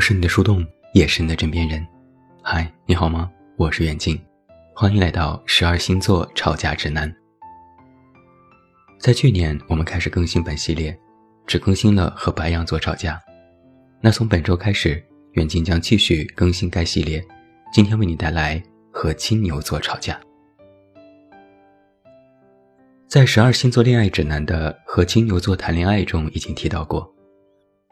我是你的树洞，也是你的枕边人。嗨，你好吗？我是远近，欢迎来到十二星座吵架指南。在去年，我们开始更新本系列，只更新了和白羊座吵架。那从本周开始，远近将继续更新该系列。今天为你带来和金牛座吵架。在十二星座恋爱指南的和金牛座谈恋爱中，已经提到过，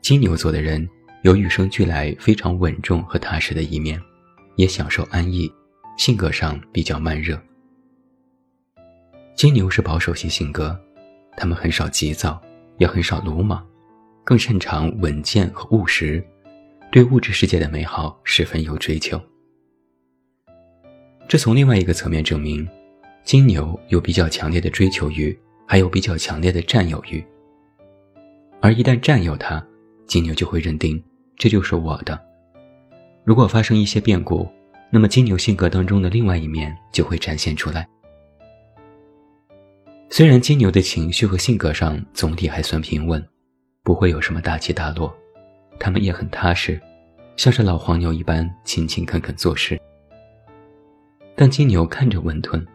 金牛座的人。有与生俱来非常稳重和踏实的一面，也享受安逸，性格上比较慢热。金牛是保守型性格，他们很少急躁，也很少鲁莽，更擅长稳健和务实，对物质世界的美好十分有追求。这从另外一个层面证明，金牛有比较强烈的追求欲，还有比较强烈的占有欲。而一旦占有他，金牛就会认定。这就是我的。如果发生一些变故，那么金牛性格当中的另外一面就会展现出来。虽然金牛的情绪和性格上总体还算平稳，不会有什么大起大落，他们也很踏实，像是老黄牛一般勤勤恳恳做事。但金牛看着温吞，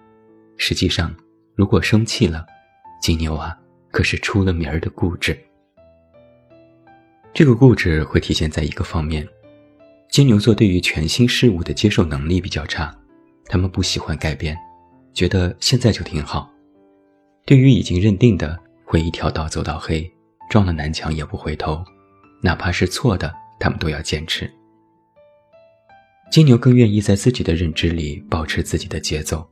实际上，如果生气了，金牛啊，可是出了名儿的固执。这个固执会体现在一个方面，金牛座对于全新事物的接受能力比较差，他们不喜欢改变，觉得现在就挺好。对于已经认定的，会一条道走到黑，撞了南墙也不回头，哪怕是错的，他们都要坚持。金牛更愿意在自己的认知里保持自己的节奏，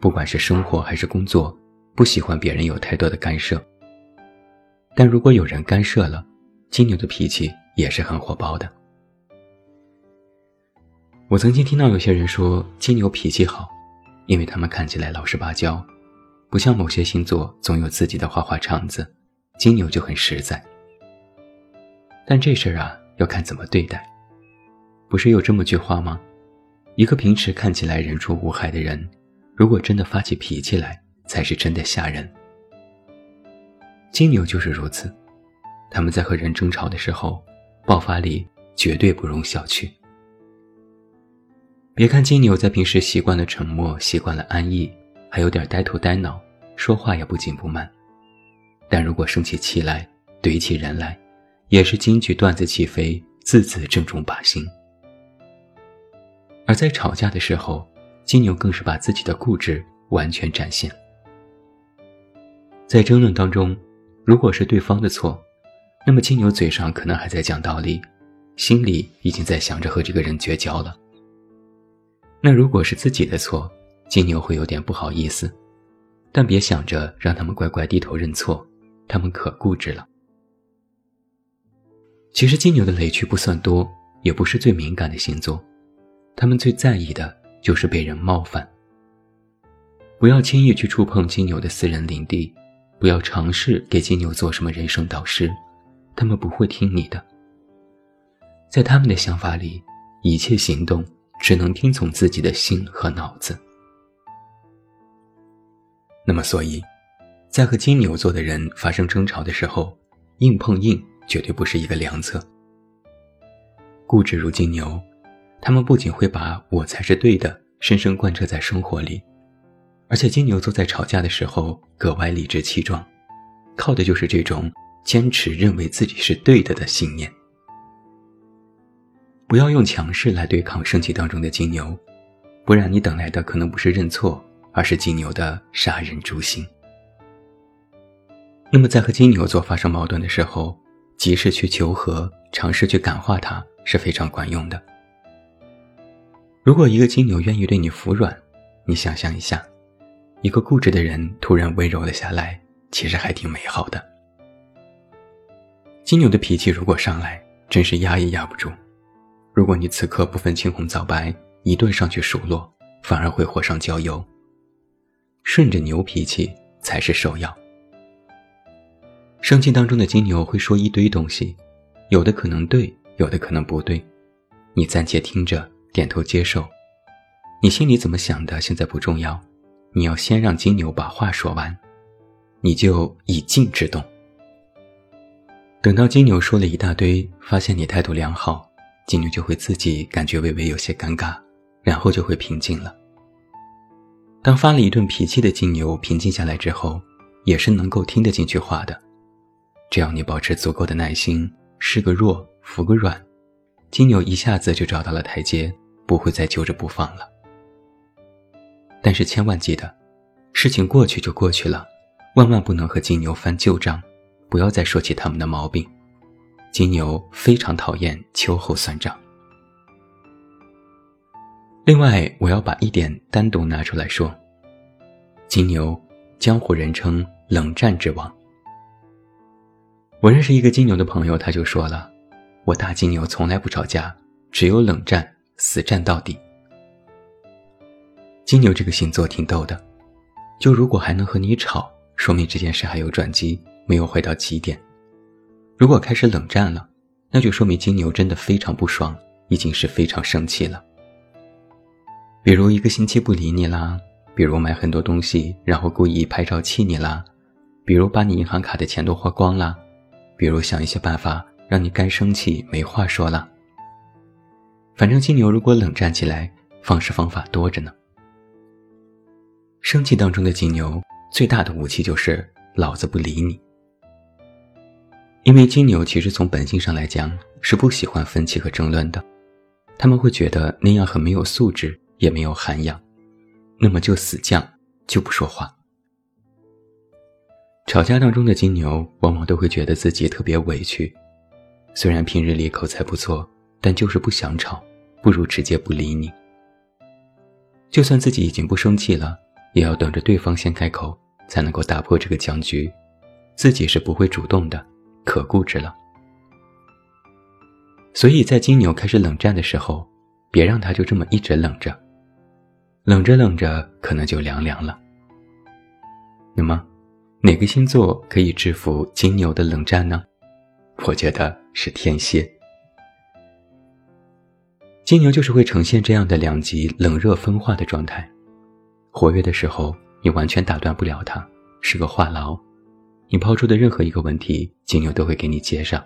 不管是生活还是工作，不喜欢别人有太多的干涉。但如果有人干涉了，金牛的脾气也是很火爆的。我曾经听到有些人说金牛脾气好，因为他们看起来老实巴交，不像某些星座总有自己的花花肠子，金牛就很实在。但这事儿啊，要看怎么对待。不是有这么句话吗？一个平时看起来人畜无害的人，如果真的发起脾气来，才是真的吓人。金牛就是如此。他们在和人争吵的时候，爆发力绝对不容小觑。别看金牛在平时习惯了沉默，习惯了安逸，还有点呆头呆脑，说话也不紧不慢，但如果生起气来，怼起人来，也是金句段子起飞，字字正中靶心。而在吵架的时候，金牛更是把自己的固执完全展现。在争论当中，如果是对方的错，那么金牛嘴上可能还在讲道理，心里已经在想着和这个人绝交了。那如果是自己的错，金牛会有点不好意思，但别想着让他们乖乖低头认错，他们可固执了。其实金牛的雷区不算多，也不是最敏感的星座，他们最在意的就是被人冒犯。不要轻易去触碰金牛的私人领地，不要尝试给金牛做什么人生导师。他们不会听你的，在他们的想法里，一切行动只能听从自己的心和脑子。那么，所以，在和金牛座的人发生争吵的时候，硬碰硬绝对不是一个良策。固执如金牛，他们不仅会把我才是对的深深贯彻在生活里，而且金牛座在吵架的时候格外理直气壮，靠的就是这种。坚持认为自己是对的的信念，不要用强势来对抗生气当中的金牛，不然你等来的可能不是认错，而是金牛的杀人诛心。那么在和金牛座发生矛盾的时候，及时去求和，尝试去感化他是非常管用的。如果一个金牛愿意对你服软，你想象一下，一个固执的人突然温柔了下来，其实还挺美好的。金牛的脾气如果上来，真是压也压不住。如果你此刻不分青红皂白，一顿上去数落，反而会火上浇油。顺着牛脾气才是首要。生气当中的金牛会说一堆东西，有的可能对，有的可能不对。你暂且听着，点头接受。你心里怎么想的，现在不重要。你要先让金牛把话说完，你就以静制动。等到金牛说了一大堆，发现你态度良好，金牛就会自己感觉微微有些尴尬，然后就会平静了。当发了一顿脾气的金牛平静下来之后，也是能够听得进去话的。只要你保持足够的耐心，示个弱，服个软，金牛一下子就找到了台阶，不会再揪着不放了。但是千万记得，事情过去就过去了，万万不能和金牛翻旧账，不要再说起他们的毛病。金牛非常讨厌秋后算账。另外，我要把一点单独拿出来说。金牛，江湖人称冷战之王。我认识一个金牛的朋友，他就说了：“我大金牛从来不吵架，只有冷战，死战到底。”金牛这个星座挺逗的，就如果还能和你吵，说明这件事还有转机，没有坏到极点；如果开始冷战了，那就说明金牛真的非常不爽，已经是非常生气了。比如一个星期不理你啦，比如买很多东西然后故意拍照气你啦，比如把你银行卡的钱都花光啦。比如想一些办法让你该生气没话说了。反正金牛如果冷战起来，方式方法多着呢。生气当中的金牛最大的武器就是老子不理你。因为金牛其实从本性上来讲是不喜欢分歧和争论的，他们会觉得那样很没有素质，也没有涵养，那么就死犟，就不说话。吵架当中的金牛往往都会觉得自己特别委屈，虽然平日里口才不错，但就是不想吵，不如直接不理你。就算自己已经不生气了，也要等着对方先开口，才能够打破这个僵局，自己是不会主动的，可固执了。所以在金牛开始冷战的时候，别让他就这么一直冷着，冷着冷着可能就凉凉了。那么。哪个星座可以制服金牛的冷战呢？我觉得是天蝎。金牛就是会呈现这样的两极冷热分化的状态。活跃的时候，你完全打断不了他，是个话痨。你抛出的任何一个问题，金牛都会给你接上。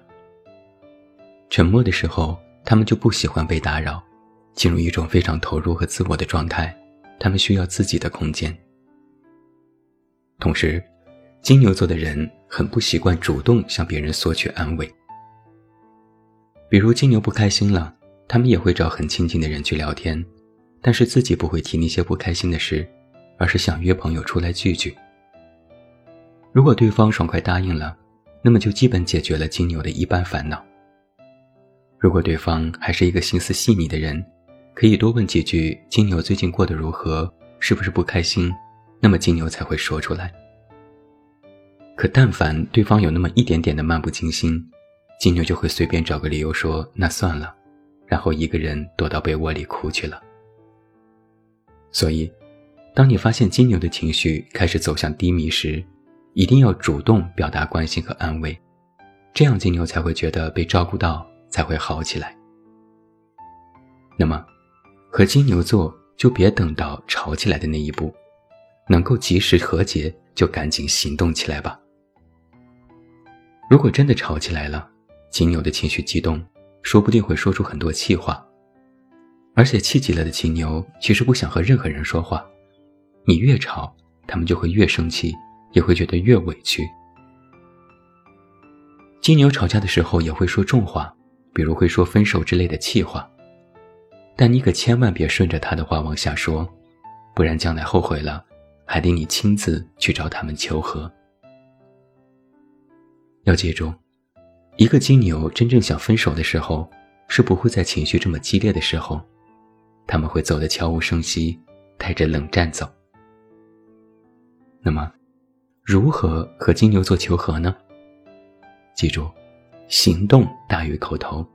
沉默的时候，他们就不喜欢被打扰，进入一种非常投入和自我的状态。他们需要自己的空间。同时。金牛座的人很不习惯主动向别人索取安慰，比如金牛不开心了，他们也会找很亲近的人去聊天，但是自己不会提那些不开心的事，而是想约朋友出来聚聚。如果对方爽快答应了，那么就基本解决了金牛的一半烦恼。如果对方还是一个心思细腻的人，可以多问几句金牛最近过得如何，是不是不开心，那么金牛才会说出来。可但凡对方有那么一点点的漫不经心，金牛就会随便找个理由说那算了，然后一个人躲到被窝里哭去了。所以，当你发现金牛的情绪开始走向低迷时，一定要主动表达关心和安慰，这样金牛才会觉得被照顾到，才会好起来。那么，和金牛座就别等到吵起来的那一步，能够及时和解就赶紧行动起来吧。如果真的吵起来了，金牛的情绪激动，说不定会说出很多气话。而且气急了的金牛其实不想和任何人说话，你越吵，他们就会越生气，也会觉得越委屈。金牛吵架的时候也会说重话，比如会说分手之类的气话，但你可千万别顺着他的话往下说，不然将来后悔了，还得你亲自去找他们求和。要记住，一个金牛真正想分手的时候，是不会在情绪这么激烈的时候，他们会走得悄无声息，带着冷战走。那么，如何和金牛座求和呢？记住，行动大于口头。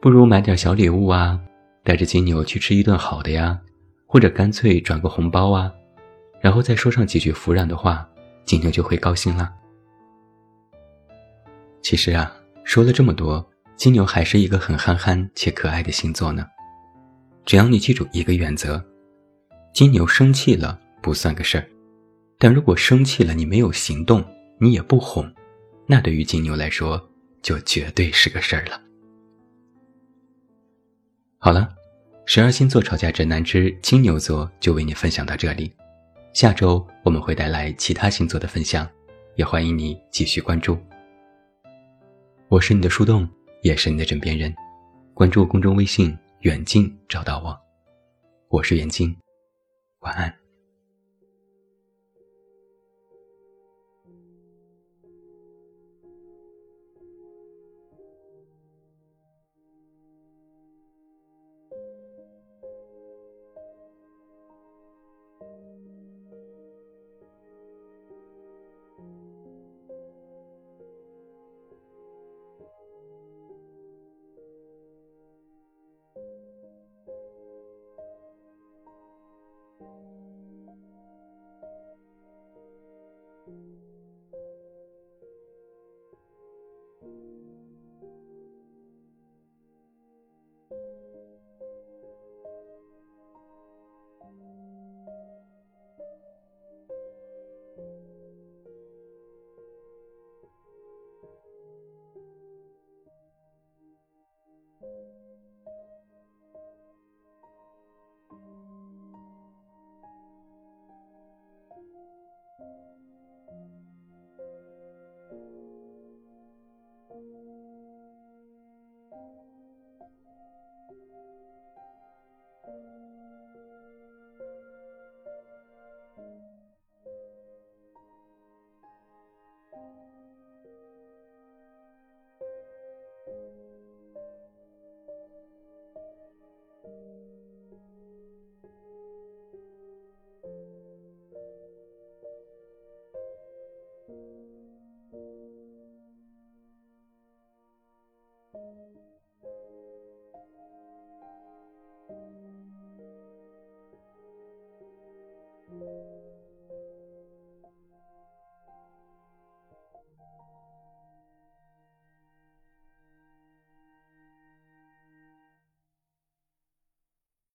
不如买点小礼物啊，带着金牛去吃一顿好的呀，或者干脆转个红包啊，然后再说上几句服软的话，金牛就会高兴了。其实啊，说了这么多，金牛还是一个很憨憨且可爱的星座呢。只要你记住一个原则：金牛生气了不算个事儿，但如果生气了你没有行动，你也不哄，那对于金牛来说就绝对是个事儿了。好了，十二星座吵架指南之金牛座就为你分享到这里。下周我们会带来其他星座的分享，也欢迎你继续关注。我是你的树洞，也是你的枕边人。关注公众微信“远近”，找到我。我是远近，晚安。you